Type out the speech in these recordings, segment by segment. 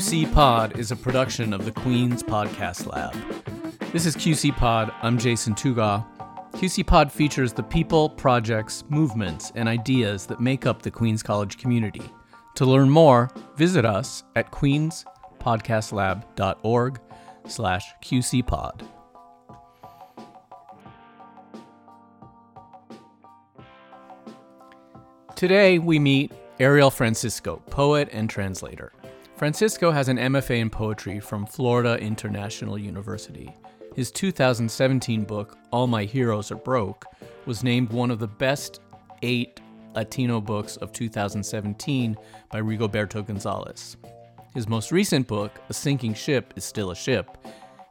QC Pod is a production of the Queen's Podcast Lab. This is QC Pod. I'm Jason Tougaw. QC Pod features the people, projects, movements, and ideas that make up the Queen's College community. To learn more, visit us at queenspodcastlab.org slash qcpod. Today we meet Ariel Francisco, poet and translator. Francisco has an MFA in poetry from Florida International University. His 2017 book, All My Heroes Are Broke, was named one of the best eight Latino books of 2017 by Rigoberto Gonzalez. His most recent book, A Sinking Ship is Still a Ship,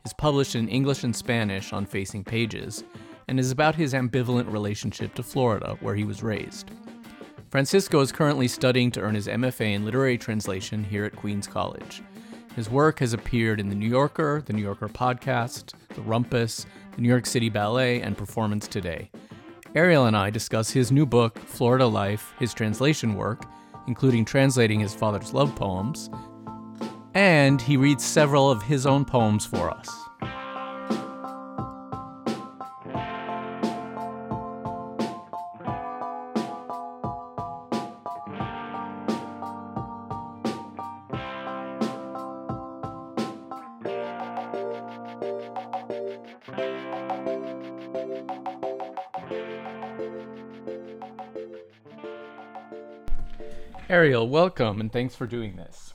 is published in English and Spanish on Facing Pages and is about his ambivalent relationship to Florida, where he was raised. Francisco is currently studying to earn his MFA in literary translation here at Queens College. His work has appeared in The New Yorker, The New Yorker Podcast, The Rumpus, The New York City Ballet, and Performance Today. Ariel and I discuss his new book, Florida Life, his translation work, including translating his father's love poems, and he reads several of his own poems for us. Ariel, welcome and thanks for doing this.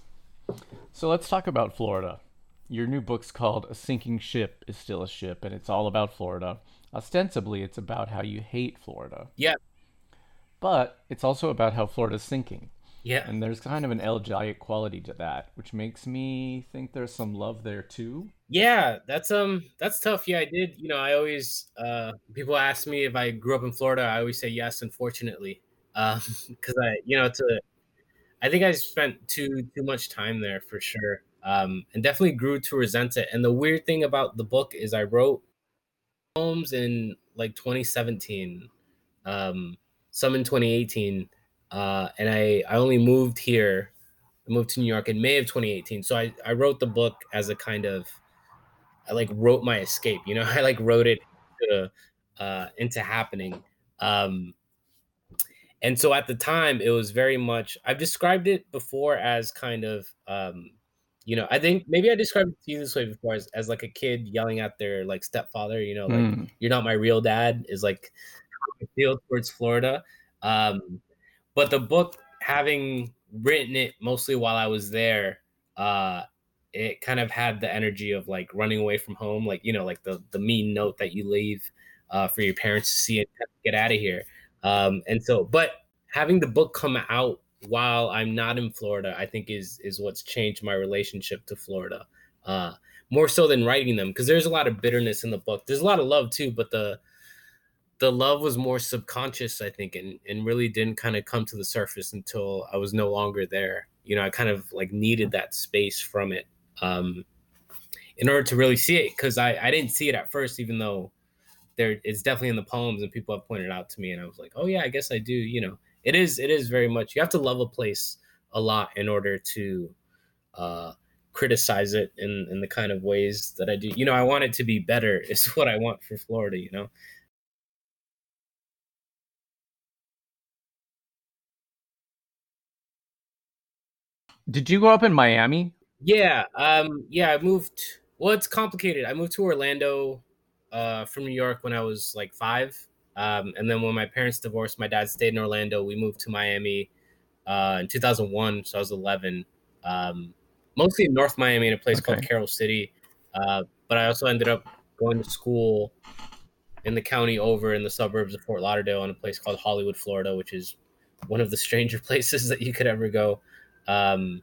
So let's talk about Florida. Your new book's called A Sinking Ship is Still a Ship, and it's all about Florida. Ostensibly, it's about how you hate Florida. Yeah. But it's also about how Florida's sinking. Yeah. And there's kind of an elegiac quality to that, which makes me think there's some love there too. Yeah, that's um that's tough. Yeah, I did. You know, I always uh people ask me if I grew up in Florida, I always say yes, unfortunately. Um because I you know, it's a I think I spent too too much time there for sure, um, and definitely grew to resent it. And the weird thing about the book is I wrote poems in like 2017, um, some in 2018, uh, and I I only moved here. I moved to New York in May of 2018. So I I wrote the book as a kind of I like wrote my escape. You know, I like wrote it to, uh, into happening. Um, and so at the time it was very much i've described it before as kind of um you know i think maybe i described it to you this way before as, as like a kid yelling at their like stepfather you know like mm. you're not my real dad is like feel towards florida um but the book having written it mostly while i was there uh it kind of had the energy of like running away from home like you know like the the mean note that you leave uh, for your parents to see and get out of here um, and so, but having the book come out while I'm not in Florida, I think is is what's changed my relationship to Florida. Uh, more so than writing them, because there's a lot of bitterness in the book. There's a lot of love too, but the the love was more subconscious, I think, and and really didn't kind of come to the surface until I was no longer there. You know, I kind of like needed that space from it um, in order to really see it, because I I didn't see it at first, even though there it's definitely in the poems and people have pointed out to me and I was like, "Oh yeah, I guess I do." You know, it is it is very much you have to love a place a lot in order to uh criticize it in in the kind of ways that I do. You know, I want it to be better is what I want for Florida, you know. Did you grow up in Miami? Yeah, um yeah, I moved well, it's complicated. I moved to Orlando uh, from New York when I was like five. Um, and then when my parents divorced, my dad stayed in Orlando. We moved to Miami uh, in 2001, so I was 11. Um, mostly in North Miami in a place okay. called Carol City. Uh, but I also ended up going to school in the county over in the suburbs of Fort Lauderdale in a place called Hollywood, Florida, which is one of the stranger places that you could ever go. Um,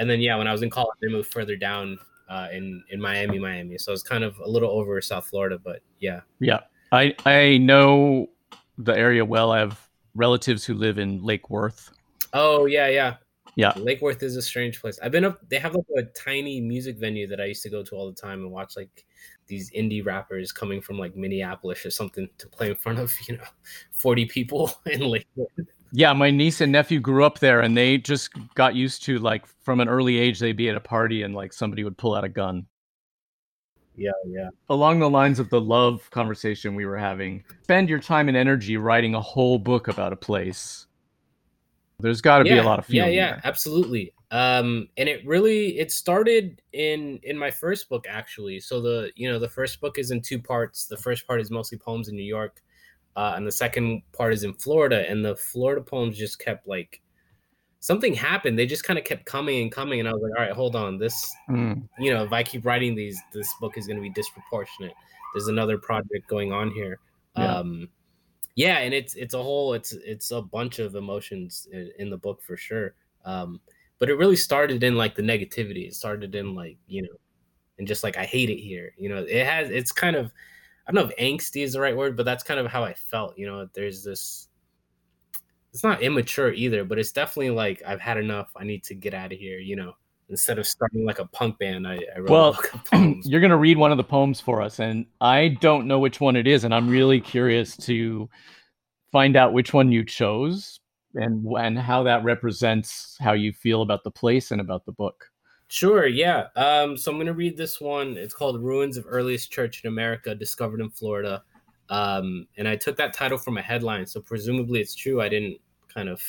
and then, yeah, when I was in college, I moved further down uh, in in Miami, Miami. So it's kind of a little over South Florida, but yeah. Yeah, I I know the area well. I have relatives who live in Lake Worth. Oh yeah, yeah, yeah. Lake Worth is a strange place. I've been up. They have like a tiny music venue that I used to go to all the time and watch like these indie rappers coming from like Minneapolis or something to play in front of you know forty people in Lake Worth. Yeah, my niece and nephew grew up there, and they just got used to like from an early age they'd be at a party and like somebody would pull out a gun. Yeah, yeah. Along the lines of the love conversation we were having, spend your time and energy writing a whole book about a place. There's got to yeah, be a lot of yeah, feeling. yeah, there. absolutely. Um, and it really it started in in my first book actually. So the you know the first book is in two parts. The first part is mostly poems in New York, uh, and the second part is in Florida. And the Florida poems just kept like something happened. They just kind of kept coming and coming, and I was like, all right, hold on, this Mm. you know if I keep writing these, this book is going to be disproportionate. There's another project going on here. Yeah. Um, yeah, and it's it's a whole it's it's a bunch of emotions in, in the book for sure. Um, but it really started in like the negativity. It started in like you know, and just like I hate it here. You know, it has it's kind of I don't know if angsty is the right word, but that's kind of how I felt. You know, there's this. It's not immature either, but it's definitely like I've had enough. I need to get out of here. You know, instead of starting like a punk band, I, I wrote Well, a book of poems. You're going to read one of the poems for us, and I don't know which one it is, and I'm really curious to find out which one you chose and and how that represents how you feel about the place and about the book. Sure, yeah. Um, so I'm gonna read this one. It's called "Ruins of Earliest Church in America, Discovered in Florida," um, and I took that title from a headline, so presumably it's true. I didn't kind of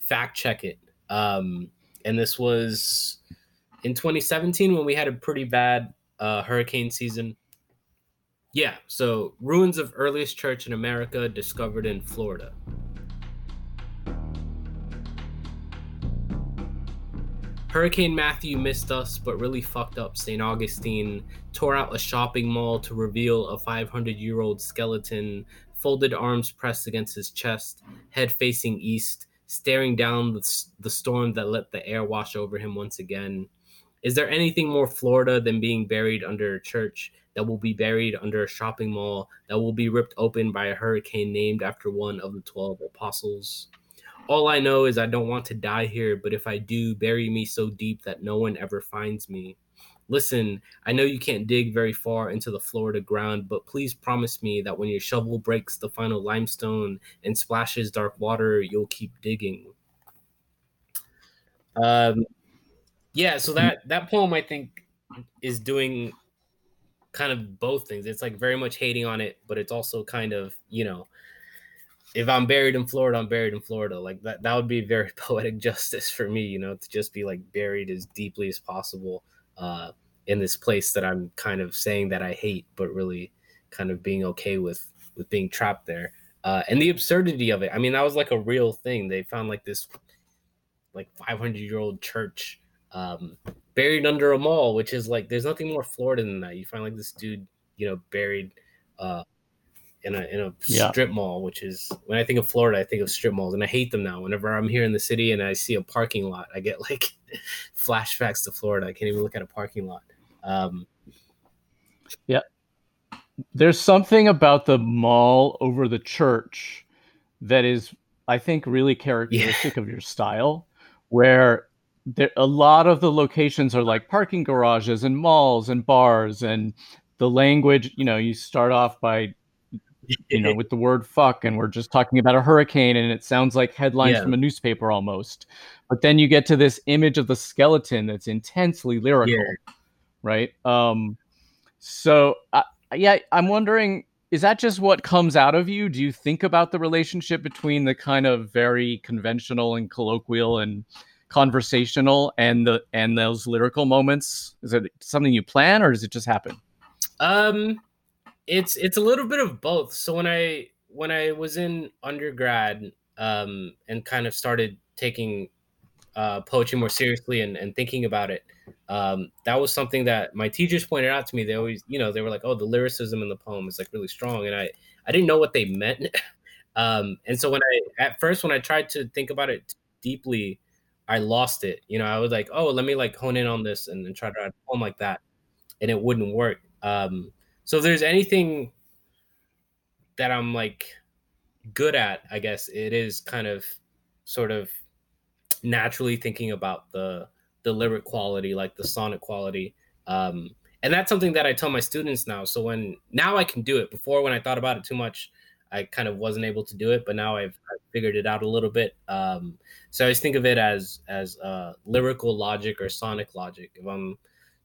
fact check it. Um, and this was in 2017 when we had a pretty bad uh, hurricane season. Yeah, so ruins of earliest church in America discovered in Florida. Hurricane Matthew missed us, but really fucked up St. Augustine, tore out a shopping mall to reveal a 500 year old skeleton, folded arms pressed against his chest, head facing east, staring down the, the storm that let the air wash over him once again. Is there anything more Florida than being buried under a church that will be buried under a shopping mall that will be ripped open by a hurricane named after one of the 12 apostles? All I know is I don't want to die here, but if I do, bury me so deep that no one ever finds me. Listen, I know you can't dig very far into the Florida ground, but please promise me that when your shovel breaks the final limestone and splashes dark water, you'll keep digging. Um, yeah, so that that poem I think is doing kind of both things. It's like very much hating on it, but it's also kind of you know, if I'm buried in Florida, I'm buried in Florida. Like that that would be very poetic justice for me, you know, to just be like buried as deeply as possible uh, in this place that I'm kind of saying that I hate, but really kind of being okay with with being trapped there. Uh, and the absurdity of it. I mean, that was like a real thing. They found like this like 500 year old church um, buried under a mall, which is like there's nothing more Florida than that. You find like this dude, you know, buried uh, in a in a Yeah. strip mall, which is when I think of Florida, I think of strip malls, and I hate them now. Whenever I'm here in the city and I see a parking lot, I get like flashbacks to Florida. I can't even look at a parking lot. Um, yeah, There's something about the mall over the church that is, I think, really characteristic of your style, where there, a lot of the locations are like parking garages and malls and bars, and the language, you know, you start off by, you know, with the word fuck, and we're just talking about a hurricane, and it sounds like headlines Yeah. from a newspaper almost. But then you get to this image of the skeleton that's intensely lyrical Yeah. right? Um, so I, yeah, I'm wondering, is that just what comes out of you? Do you think about the relationship between the kind of very conventional and colloquial and conversational and the and those lyrical moments? Is it something you plan or does it just happen? Um, it's it's a little bit of both. So when I when I was in undergrad, um, and kind of started taking uh, poetry more seriously and, and thinking about it, um, that was something that my teachers pointed out to me. They always, you know, they were like, "Oh, the lyricism in the poem is like really strong," and I I didn't know what they meant. um, and so when I at first when I tried to think about it deeply, I lost it. You know, I was like, "Oh, let me like hone in on this and, and try to write a poem like that," and it wouldn't work. Um, so if there's anything that I'm like good at, I guess it is kind of sort of naturally thinking about the the lyric quality, like the sonic quality. Um, and that's something that I tell my students now. So when now I can do it. Before when I thought about it too much, I kind of wasn't able to do it, but now I've, I've figured it out a little bit. Um, so I always think of it as as uh, lyrical logic or sonic logic. If I'm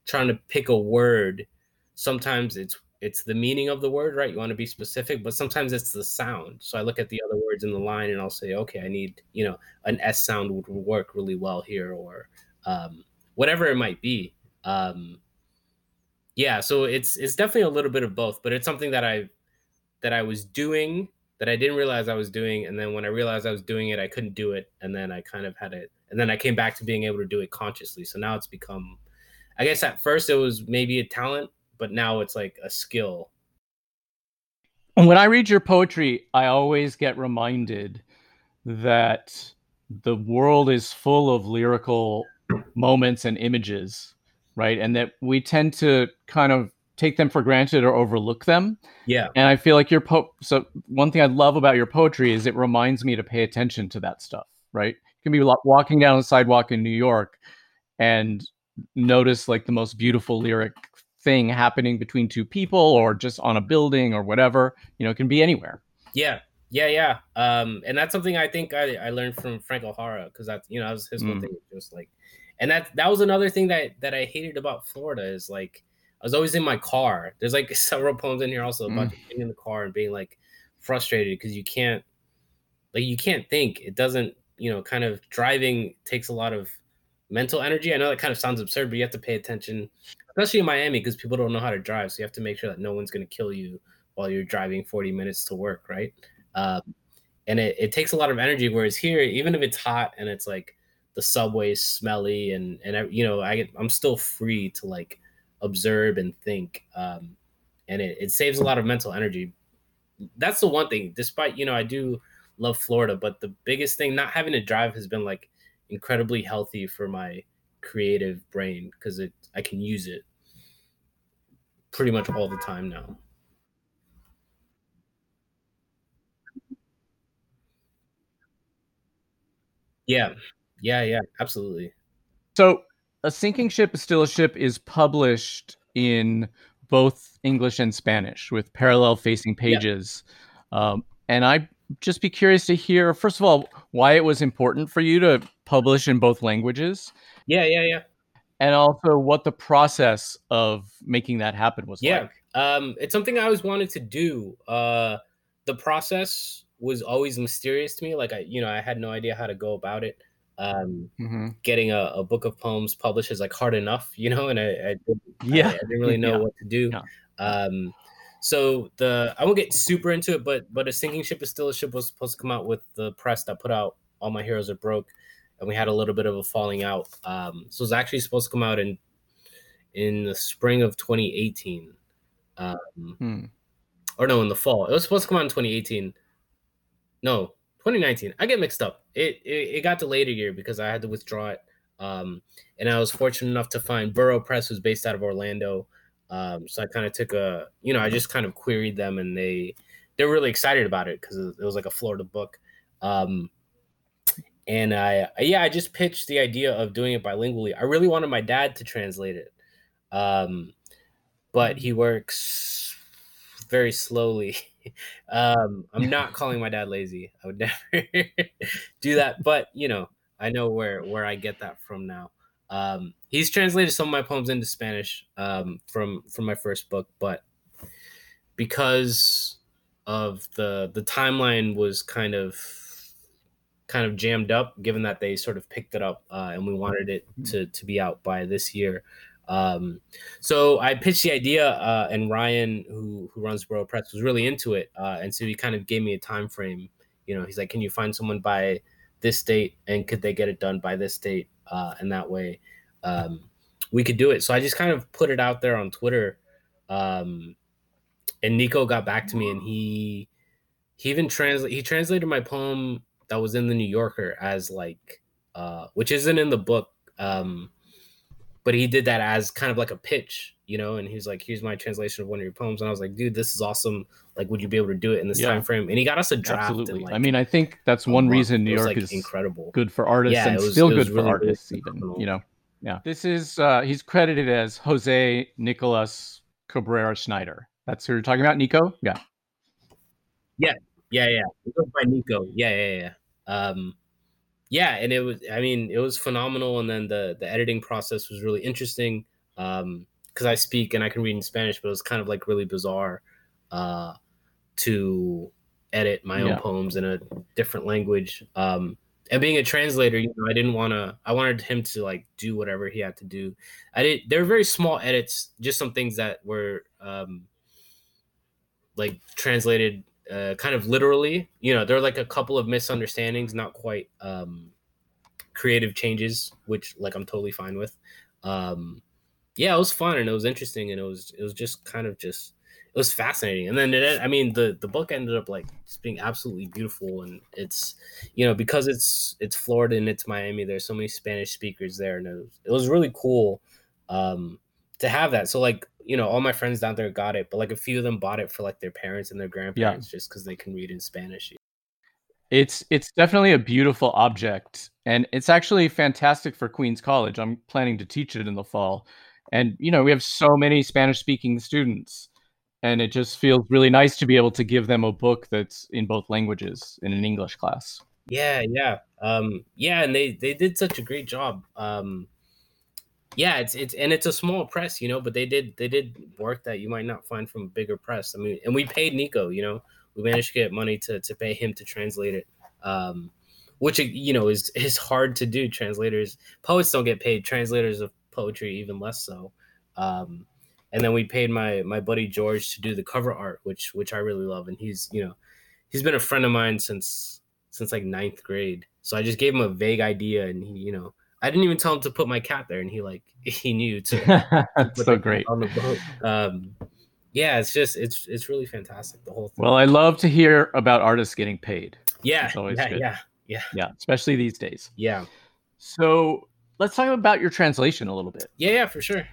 trying to pick a word, sometimes it's it's the meaning of the word, right? You want to be specific, but sometimes it's the sound. So I look at the other words in the line and I'll say, okay, I need, you know, an S sound would work really well here, or um, whatever it might be. Um, yeah, so it's it's definitely a little bit of both, but it's something that I that I was doing that I didn't realize I was doing, and then when I realized I was doing it, I couldn't do it, and then I kind of had it, and then I came back to being able to do it consciously. So now it's become, I guess at first it was maybe a talent, but now it's like a skill. When I read your poetry, I always get reminded that the world is full of lyrical moments and images, right? And that we tend to kind of take them for granted or overlook them. Yeah. And I feel like your po so one thing I love about your poetry is it reminds me to pay attention to that stuff, right? You can be walking down the sidewalk in New York and notice like the most beautiful lyric thing happening between two people or just on a building or whatever. You know, it can be anywhere. Yeah. Yeah, yeah. Um, and that's something I think I, I learned from Frank O'Hara because that's you know that was his mm. whole thing. Just like and that that was another thing that that I hated about Florida is like I was always in my car. There's like several poems in here also about mm. being in the car and being like frustrated because you can't like you can't think. It doesn't, you know, kind of driving takes a lot of mental energy. I know that kind of sounds absurd, but you have to pay attention, especially in Miami because people don't know how to drive. So you have to make sure that no one's going to kill you while you're driving 40 minutes to work, right? Um, and it, it takes a lot of energy. Whereas here, even if it's hot and it's like the subway's smelly and and you know I get, I'm still free to like observe and think. Um, and it, it saves a lot of mental energy. That's the one thing. Despite you know, I do love Florida, but the biggest thing, not having to drive, has been like incredibly healthy for my creative brain because it I can use it pretty much all the time now. Yeah. Yeah, yeah, absolutely. So a sinking ship is still a ship is published in both English and Spanish with parallel facing pages. Um, and I'd just be curious to hear, first of all, why it was important for you to publish in both languages. Yeah, yeah, yeah. And also what the process of making that happen was yeah. like. Um, it's something I always wanted to do. Uh, the process was always mysterious to me. Like I, you know, I had no idea how to go about it um, mm-hmm. getting a, a, book of poems published is like hard enough, you know, and I, I didn't, yeah, I, I, didn't really know yeah. what to do. Yeah. Um, so the I won't get super into it, but but a sinking ship is still a ship was supposed to come out with the press that put out all my heroes are broke, and we had a little bit of a falling out. Um, so it's actually supposed to come out in in the spring of 2018, um, hmm. or no, in the fall. It was supposed to come out in 2018. No, 2019. I get mixed up. It, it, it got delayed a year because I had to withdraw it. Um, and I was fortunate enough to find Burrow Press, who's based out of Orlando. Um, so I kind of took a, you know, I just kind of queried them, and they they're really excited about it because it was like a Florida book. Um, and I, yeah, I just pitched the idea of doing it bilingually. I really wanted my dad to translate it, um, but he works very slowly. um, I'm not calling my dad lazy. I would never do that, but you know, I know where where I get that from now. Um, he's translated some of my poems into Spanish um, from from my first book, but because of the the timeline was kind of kind of jammed up, given that they sort of picked it up uh, and we wanted it to to be out by this year. Um, so I pitched the idea, uh, and Ryan, who who runs Burrow Press, was really into it, uh, and so he kind of gave me a time frame. You know, he's like, "Can you find someone by this date, and could they get it done by this date?" Uh, and that way, um, we could do it. So I just kind of put it out there on Twitter, um, and Nico got back to me, and he he even translate he translated my poem that was in the New Yorker as like, uh, which isn't in the book. Um, but he did that as kind of like a pitch, you know, and he's like, "Here's my translation of one of your poems," and I was like, "Dude, this is awesome! Like, would you be able to do it in this yeah. time frame?" And he got us a draft. Absolutely. Like I mean, I think that's one reason New York like is incredible, good for artists, yeah, and was, still good really, for artists, really even. You know, yeah. This is uh he's credited as Jose Nicolas Cabrera Schneider. That's who you're talking about, Nico. Yeah. Yeah. Yeah, yeah. Was by Nico. Yeah, yeah, yeah. Um, yeah, and it was. I mean, it was phenomenal. And then the the editing process was really interesting. Um, because I speak and I can read in Spanish, but it was kind of like really bizarre, uh, to edit my own yeah. poems in a different language. Um, and being a translator, you know, I didn't want to. I wanted him to like do whatever he had to do. I did. There were very small edits, just some things that were um, like translated uh, kind of literally. You know, there are like a couple of misunderstandings, not quite um, creative changes, which like I'm totally fine with. Um, yeah, it was fun and it was interesting and it was it was just kind of just it was fascinating. And then it, I mean, the the book ended up like just being absolutely beautiful, and it's you know because it's it's Florida and it's Miami. There's so many Spanish speakers there, and it was, it was really cool um, to have that. So like you know, all my friends down there got it, but like a few of them bought it for like their parents and their grandparents yeah. just because they can read in Spanish. It's it's definitely a beautiful object, and it's actually fantastic for Queens College. I'm planning to teach it in the fall, and you know we have so many Spanish speaking students and it just feels really nice to be able to give them a book that's in both languages in an English class. Yeah, yeah, um, yeah, and they they did such a great job. Um, yeah, it's it's and it's a small press, you know, but they did they did work that you might not find from a bigger press. I mean, and we paid Nico, you know, we managed to get money to to pay him to translate it. Um, which you know is is hard to do. Translators, poets don't get paid. Translators of poetry even less so. Um, and then we paid my my buddy George to do the cover art, which which I really love, and he's you know he's been a friend of mine since since like ninth grade. So I just gave him a vague idea, and he you know I didn't even tell him to put my cat there, and he like he knew to. to so great on the boat. Um, yeah, it's just it's it's really fantastic the whole thing. Well, I love to hear about artists getting paid. Yeah, yeah, good. yeah, yeah, yeah, especially these days. Yeah. So let's talk about your translation a little bit. Yeah, yeah, for sure.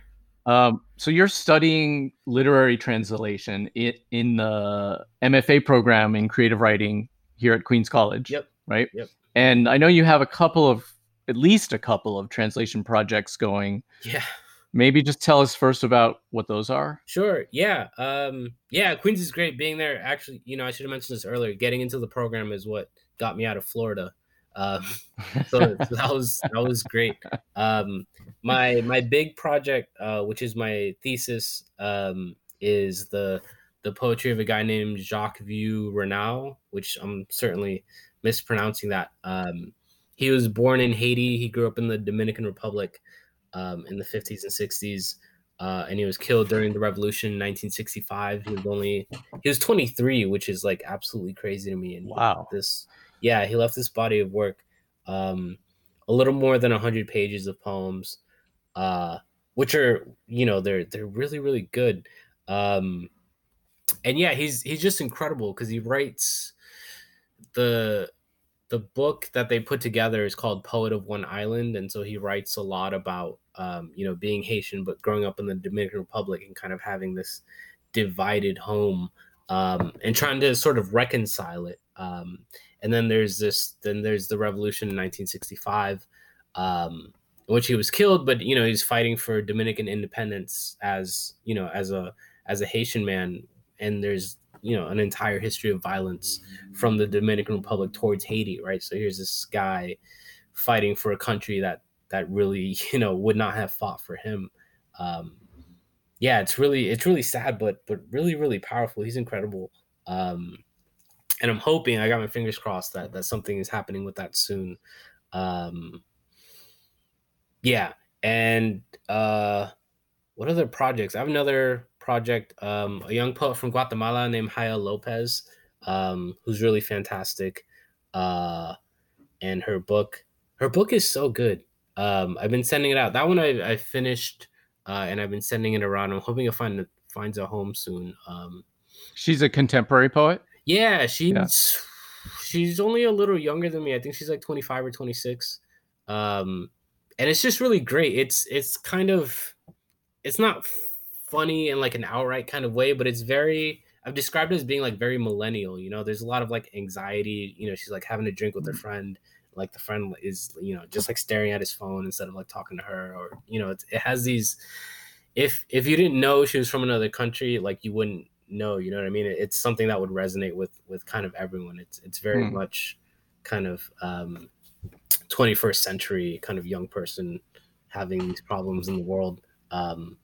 Um, so you're studying literary translation in, in the MFA program in creative writing here at Queens College. Yep. Right. Yep. And I know you have a couple of, at least a couple of translation projects going. Yeah. Maybe just tell us first about what those are. Sure. Yeah. Um, yeah. Queens is great. Being there, actually, you know, I should have mentioned this earlier. Getting into the program is what got me out of Florida. Um, so, so, that was that was great. Um, my my big project, uh, which is my thesis, um, is the the poetry of a guy named Jacques Viau Renaud, which I'm certainly mispronouncing that. Um, he was born in Haiti. He grew up in the Dominican Republic um, in the 50s and 60s. Uh, and he was killed during the revolution in 1965. He was only he was 23, which is like absolutely crazy to me. And wow, this yeah, he left this body of work, um, a little more than hundred pages of poems, uh, which are you know they're they're really really good. Um, and yeah, he's he's just incredible because he writes the the book that they put together is called Poet of One Island, and so he writes a lot about um, you know being Haitian but growing up in the Dominican Republic and kind of having this divided home um, and trying to sort of reconcile it. Um, and then there's this then there's the revolution in 1965 um, in which he was killed but you know he's fighting for dominican independence as you know as a as a haitian man and there's you know an entire history of violence from the dominican republic towards haiti right so here's this guy fighting for a country that that really you know would not have fought for him um, yeah it's really it's really sad but but really really powerful he's incredible um, and I'm hoping I got my fingers crossed that that something is happening with that soon. Um, yeah, and uh, what other projects? I have another project. Um, a young poet from Guatemala named Haya Lopez, um, who's really fantastic. Uh, and her book, her book is so good. Um, I've been sending it out. That one I, I finished, uh, and I've been sending it around. I'm hoping it find finds a home soon. Um, She's a contemporary poet. Yeah, she's yeah. she's only a little younger than me. I think she's like 25 or 26. Um and it's just really great. It's it's kind of it's not funny in like an outright kind of way, but it's very I've described it as being like very millennial, you know. There's a lot of like anxiety, you know, she's like having a drink with her mm. friend, like the friend is, you know, just like staring at his phone instead of like talking to her or you know, it, it has these if if you didn't know she was from another country, like you wouldn't know. You know what I mean? It's something that would resonate with with kind of everyone. It's it's very Hmm. much kind of um, 21st century kind of young person having these problems in the world. Um,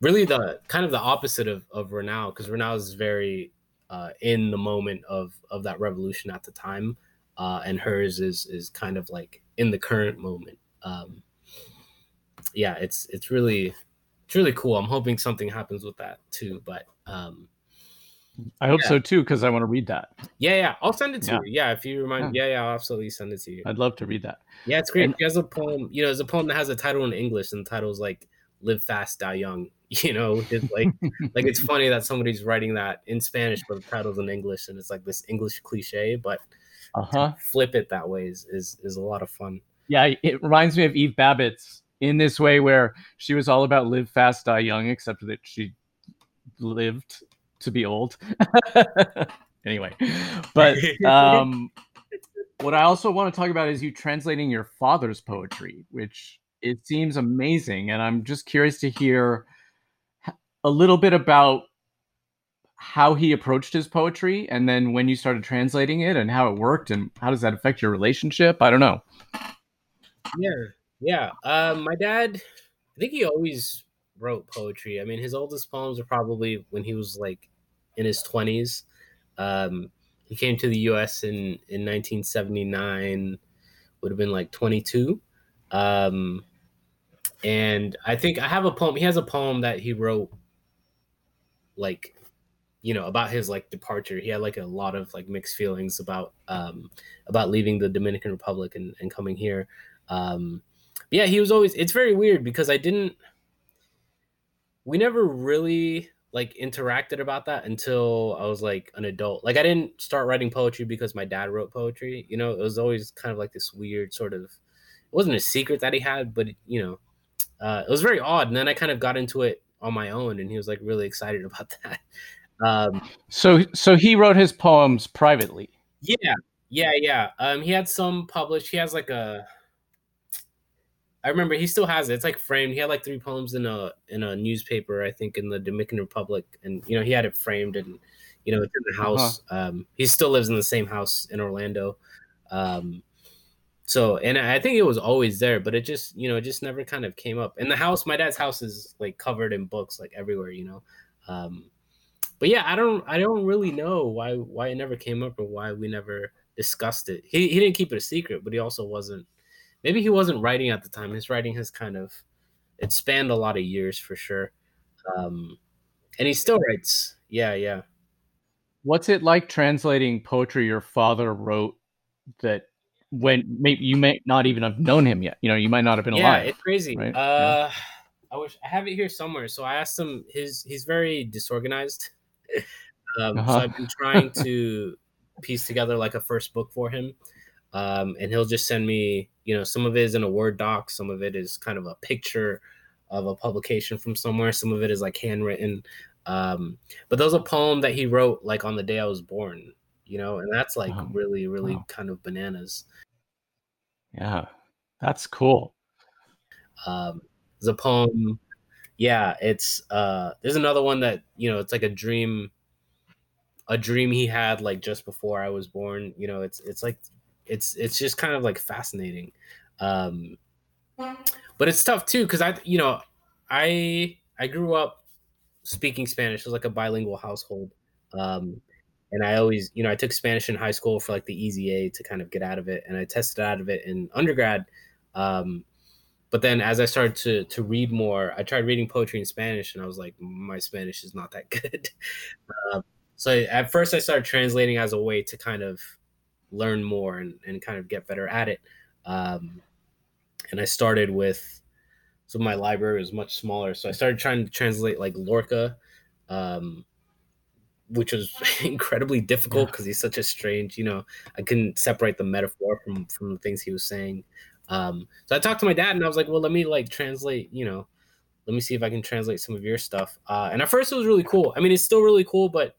really, the kind of the opposite of of Renaud because Renaud is very uh, in the moment of of that revolution at the time, uh, and hers is is kind of like in the current moment. Um, yeah, it's it's really it's really cool. I'm hoping something happens with that too. But um, I hope Yeah. so too, because I want to read that. yeah, yeah, I'll send it to Yeah. you. Yeah, if you remind, yeah, yeah, I'll absolutely send it to you. I'd love to read that. Yeah, it's great. And- She has a poem. You know, there's a poem that has a title in English, and the title is like "Live Fast, Die Young." You know, it's like like it's funny that somebody's writing that in Spanish, but the title's in English, and it's like this English cliche. But Uh huh. flip it that way is is, is a lot of fun. Yeah, it reminds me of Eve Babitz in this way, where she was all about live fast, die young, except that she lived to be old. anyway, but um, what I also want to talk about is you translating your father's poetry, which it seems amazing, and I'm just curious to hear a little bit about how he approached his poetry and then when you started translating it and how it worked and how does that affect your relationship i don't know Yeah, yeah. Um, my dad, I think he always wrote poetry. I mean, his oldest poems are probably when he was like in his twenties. Um, he came to the U.S. in in 1979. Would have been like 22. Um, and I think I have a poem. He has a poem that he wrote, like, you know, about his like departure. He had like a lot of like mixed feelings about um about leaving the Dominican Republic and, and coming here. Um yeah he was always it's very weird because i didn't we never really like interacted about that until i was like an adult. Like i didn't start writing poetry because my dad wrote poetry you know? It was always kind of like this weird sort of it wasn't a secret that he had but you know uh, it was very odd. And then i kind of got into it on my own and he was like really excited about that um so so he wrote his poems privately yeah, yeah, yeah. Um, he had some published. He has like a. I remember he still has it. It's like framed. He had like three poems in a in a newspaper, I think, in the Dominican Republic, and you know he had it framed and you know it's in the house. Um, he still lives in the same house in Orlando. Um, so and I think it was always there, but it just you know it just never kind of came up. And the house, my dad's house, is like covered in books like everywhere, you know. Um, but yeah, I don't I don't really know why why it never came up or why we never discussed it. He he didn't keep it a secret, but he also wasn't maybe he wasn't writing at the time. His writing has kind of it spanned a lot of years for sure. Um and he still writes. Yeah, yeah. what's it like translating poetry your father wrote that when maybe you may not even have known him yet you know you might not have been yeah, alive it's crazy. right? Uh I wish I have it here somewhere. So I asked him his he's very disorganized. um Uh-huh. so I've been trying to piece together like a first book for him. Um and he'll just send me, you know, some of it is in a Word doc, some of it is kind of a picture of a publication from somewhere, some of it is like handwritten. Um but there's a poem that he wrote like on the day I was born, you know, and that's like Wow. really, really Wow. kind of bananas. yeah that's cool um there's a poem yeah it's uh there's another one that you know it's like a dream a dream he had like just before i was born you know it's it's like it's it's just kind of like fascinating um but it's tough too because i you know i i grew up speaking spanish it was like a bilingual household um and i always you know i took spanish in high school for like the easy a to kind of get out of it and i tested out of it in undergrad um but then as I started to to read more, I tried reading poetry in Spanish, and I was like, my Spanish is not that good. um, so at first, I started translating as a way to kind of learn more and, and kind of get better at it. Um, and I started with so my library was much smaller, so I started trying to translate like Lorca, um, which was incredibly difficult Yeah. because he's such a strange, you know, I couldn't separate the metaphor from from the things he was saying. Um, so I talked to my dad and I was like, well, let me like translate, you know, let me see if I can translate some of your stuff. Uh, and at first it was really cool. I mean, it's still really cool, but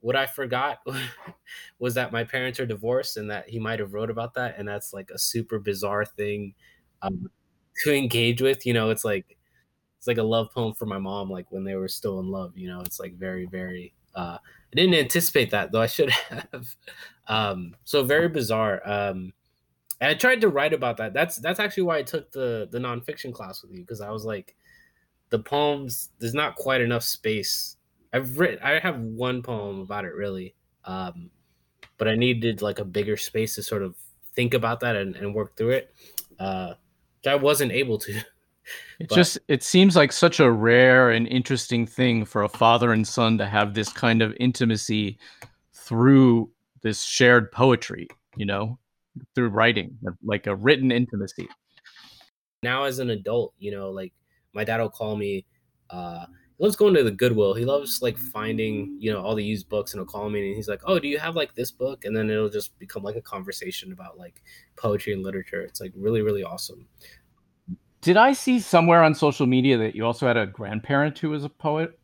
what I forgot was that my parents are divorced and that he might have wrote about that. And that's like a super bizarre thing um, to engage with. You know, it's like it's like a love poem for my mom, like when they were still in love. You know, it's like very, very. Uh, I didn't anticipate that though. I should have. Um, so very bizarre. Um, and I tried to write about that. That's that's actually why I took the the nonfiction class with you because I was like, the poems. There's not quite enough space. I've written. I have one poem about it really, um, but I needed like a bigger space to sort of think about that and, and work through it. Uh, I wasn't able to. It but, just it seems like such a rare and interesting thing for a father and son to have this kind of intimacy through this shared poetry, you know, through writing, like a written intimacy. Now as an adult, you know, like my dad will call me uh he loves going to the Goodwill. He loves like finding, you know, all the used books and he'll call me and he's like, Oh, do you have like this book? And then it'll just become like a conversation about like poetry and literature. It's like really, really awesome. Did I see somewhere on social media that you also had a grandparent who was a poet?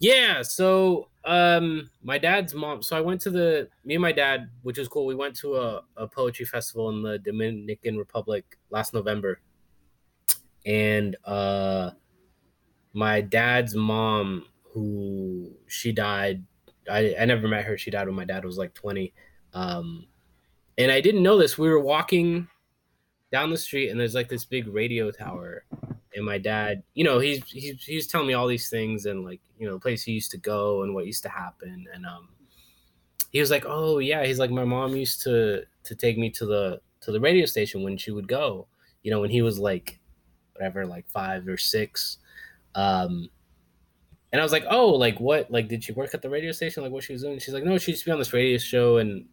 Yeah. So um my dad's mom so I went to the me and my dad, which was cool. We went to a, a poetry festival in the Dominican Republic last November. And uh my dad's mom, who she died, I, I never met her. She died when my dad was like 20. Um, and I didn't know this. We were walking down the street and there's like this big radio tower. And my dad, you know, he's, he's, he's telling me all these things and like, you know, the place he used to go and what used to happen. And, um, he was like, oh yeah. He's like, my mom used to, to take me to the, to the radio station when she would go, you know, when he was like, whatever, like five or six. Um, and I was like, oh, like what? Like, did she work at the radio station? Like, what she was doing? She's like, no, she used to be on this radio show. And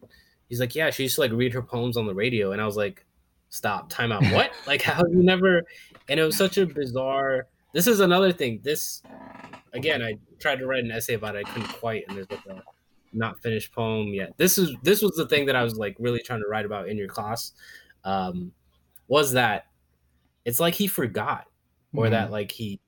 he's like, yeah, she used to like read her poems on the radio. And I was like, stop, time out. What? like, how you never? And it was such a bizarre. This is another thing. This, again, I tried to write an essay about it. I couldn't quite. And there's like a not finished poem yet. This is this was the thing that I was like really trying to write about in your class. Um, was that it's like he forgot, or mm-hmm. that like he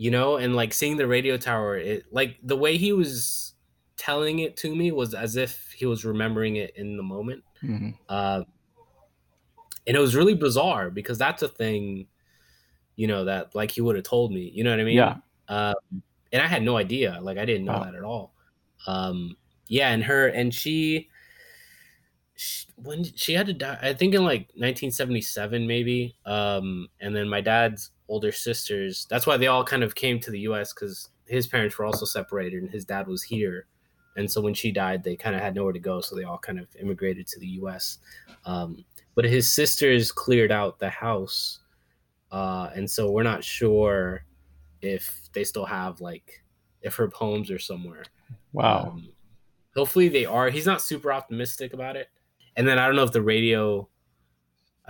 you know, and like seeing the radio tower, it like the way he was telling it to me was as if he was remembering it in the moment. Mm-hmm. Uh, and it was really bizarre because that's a thing, you know, that like he would have told me, you know what I mean? Yeah. Uh, and I had no idea. Like I didn't know wow. that at all. Um, yeah. And her, and she, she, when she had to die, I think in like 1977, maybe. Um, and then my dad's older sisters. That's why they all kind of came to the U.S. because his parents were also separated and his dad was here. And so when she died, they kind of had nowhere to go, so they all kind of immigrated to the U.S. Um, but his sisters cleared out the house, uh, and so we're not sure if they still have like if her poems are somewhere. Wow. Um, hopefully they are. He's not super optimistic about it. And then I don't know if the radio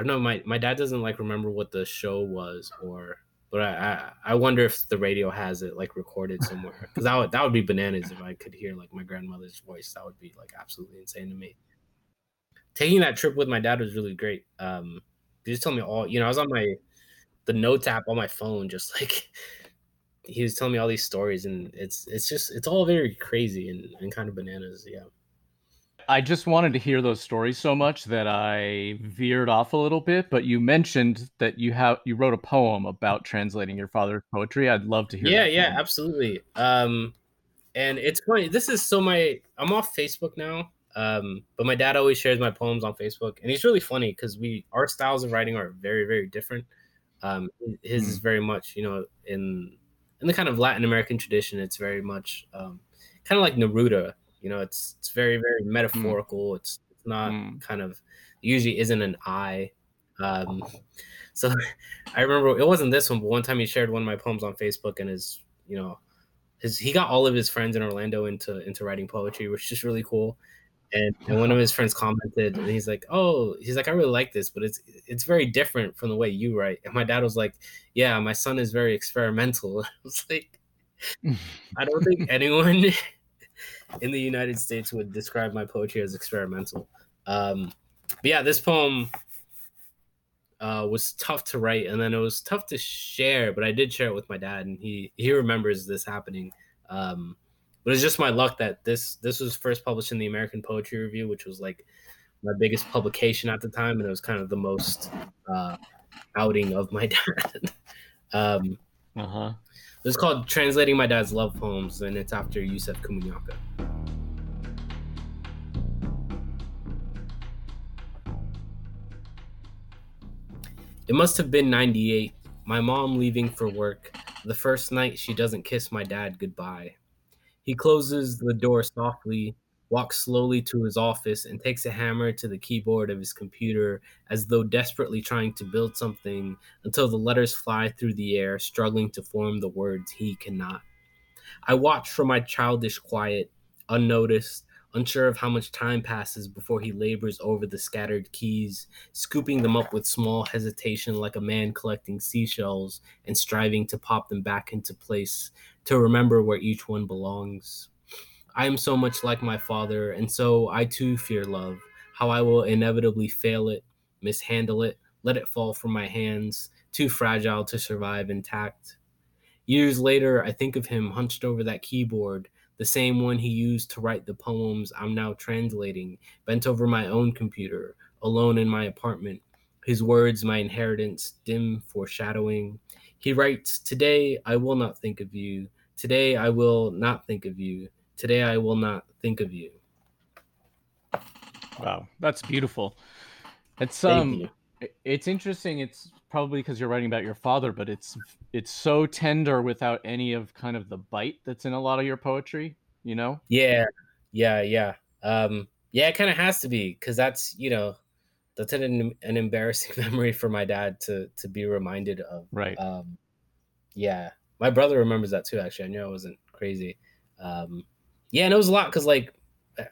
I don't know. My my dad doesn't like remember what the show was, or but I I, I wonder if the radio has it like recorded somewhere because that would that would be bananas if I could hear like my grandmother's voice. That would be like absolutely insane to me. Taking that trip with my dad was really great. Um, he just told me all. You know, I was on my the notes app on my phone, just like he was telling me all these stories, and it's it's just it's all very crazy and, and kind of bananas. Yeah. I just wanted to hear those stories so much that I veered off a little bit. But you mentioned that you have you wrote a poem about translating your father's poetry. I'd love to hear. Yeah, yeah, absolutely. Um, and it's funny. This is so my I'm off Facebook now. Um, but my dad always shares my poems on Facebook, and he's really funny because we our styles of writing are very very different. Um, his mm. is very much you know in in the kind of Latin American tradition. It's very much um, kind of like Neruda you know, it's it's very very mm. metaphorical. Mm. It's it's not mm. kind of usually isn't an I. Um, so I remember it wasn't this one, but one time he shared one of my poems on Facebook, and his you know his he got all of his friends in Orlando into into writing poetry, which is just really cool. And, and one of his friends commented, and he's like, "Oh, he's like, I really like this, but it's it's very different from the way you write." And my dad was like, "Yeah, my son is very experimental." I was like, I don't think anyone in the United States would describe my poetry as experimental. Um, but yeah, this poem uh, was tough to write, and then it was tough to share. But I did share it with my dad, and he he remembers this happening. Um, but it's just my luck that this this was first published in the American Poetry Review, which was like my biggest publication at the time, and it was kind of the most uh, outing of my dad. um, Uh huh. It's called Translating My Dad's Love Poems, and it's after Yusef Komunyakaa. It must have been 98, my mom leaving for work, the first night she doesn't kiss my dad goodbye. He closes the door softly, walks slowly to his office, and takes a hammer to the keyboard of his computer as though desperately trying to build something until the letters fly through the air, struggling to form the words he cannot. I watch from my childish quiet, unnoticed, unsure of how much time passes before he labors over the scattered keys, scooping them up with small hesitation like a man collecting seashells and striving to pop them back into place, to remember where each one belongs. I am so much like my father, and so I too fear love, how I will inevitably fail it, mishandle it, let it fall from my hands, too fragile to survive intact. Years later, I think of him hunched over that keyboard, the same one he used to write the poems I'm now translating, bent over my own computer, alone in my apartment. His words, my inheritance, dim foreshadowing. He writes, Today I will not think of you. Today I will not think of you. Today I will not think of you. Wow, that's beautiful. It's um, it's interesting. It's probably because you're writing about your father, but it's it's so tender without any of kind of the bite that's in a lot of your poetry. You know? Yeah, yeah, yeah. Um, yeah, it kind of has to be because that's you know that's an an embarrassing memory for my dad to to be reminded of. Right. Um, yeah, my brother remembers that too. Actually, I knew I wasn't crazy. Um, yeah, and it was a lot because like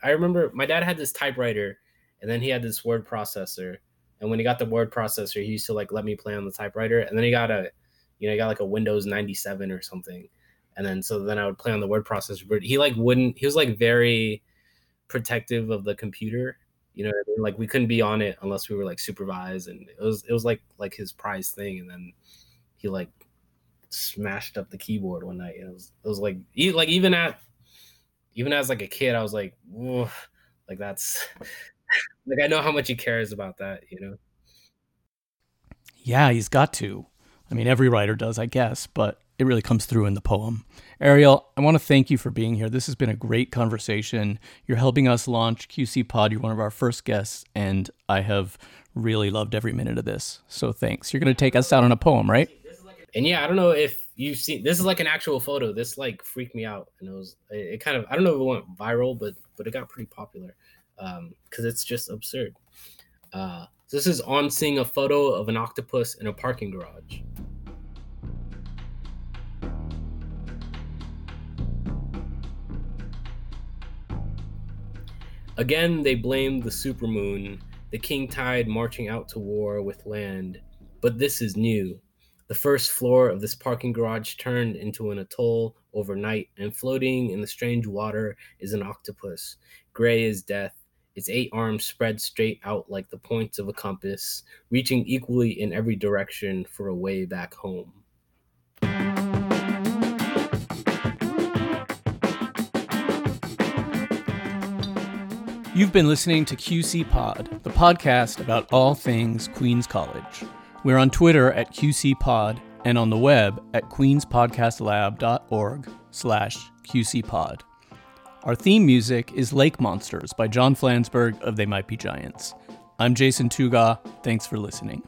I- remember my dad had this typewriter, and then he had this word processor. And when he got the word processor, he used to like let me play on the typewriter. And then he got a, you know, he got like a Windows ninety seven or something. And then so then I would play on the word processor. But he like wouldn't. He was like very protective of the computer. You know, I mean? like we couldn't be on it unless we were like supervised, and it was it was like like his prize thing. And then he like smashed up the keyboard one night. It was it was like e- like even at even as like a kid, I was like, "Whoa," like that's like I know how much he cares about that. You know. Yeah, he's got to. I mean, every writer does, I guess, but it really comes through in the poem. Ariel, I want to thank you for being here. This has been a great conversation. You're helping us launch QC Pod. You're one of our first guests, and I have really loved every minute of this. So thanks. You're going to take us out on a poem, right? And yeah, I don't know if you've seen this is like an actual photo. This like freaked me out, and it was it, it kind of I don't know if it went viral, but but it got pretty popular because it's just absurd. Uh, this is on seeing a photo of an octopus in a parking garage. Again, they blame the supermoon, the king tide marching out to war with land. But this is new. The first floor of this parking garage turned into an atoll overnight, and floating in the strange water is an octopus, gray as death, its eight arms spread straight out like the points of a compass, reaching equally in every direction for a way back home. You've been listening to QC Pod, the podcast about all things Queens College. We're on Twitter at QC Pod and on the web at queenspodcastlab.org slash QCPod. Our theme music is Lake Monsters by John Flansburgh of They Might Be Giants. I'm Jason Tougaw. Thanks for listening.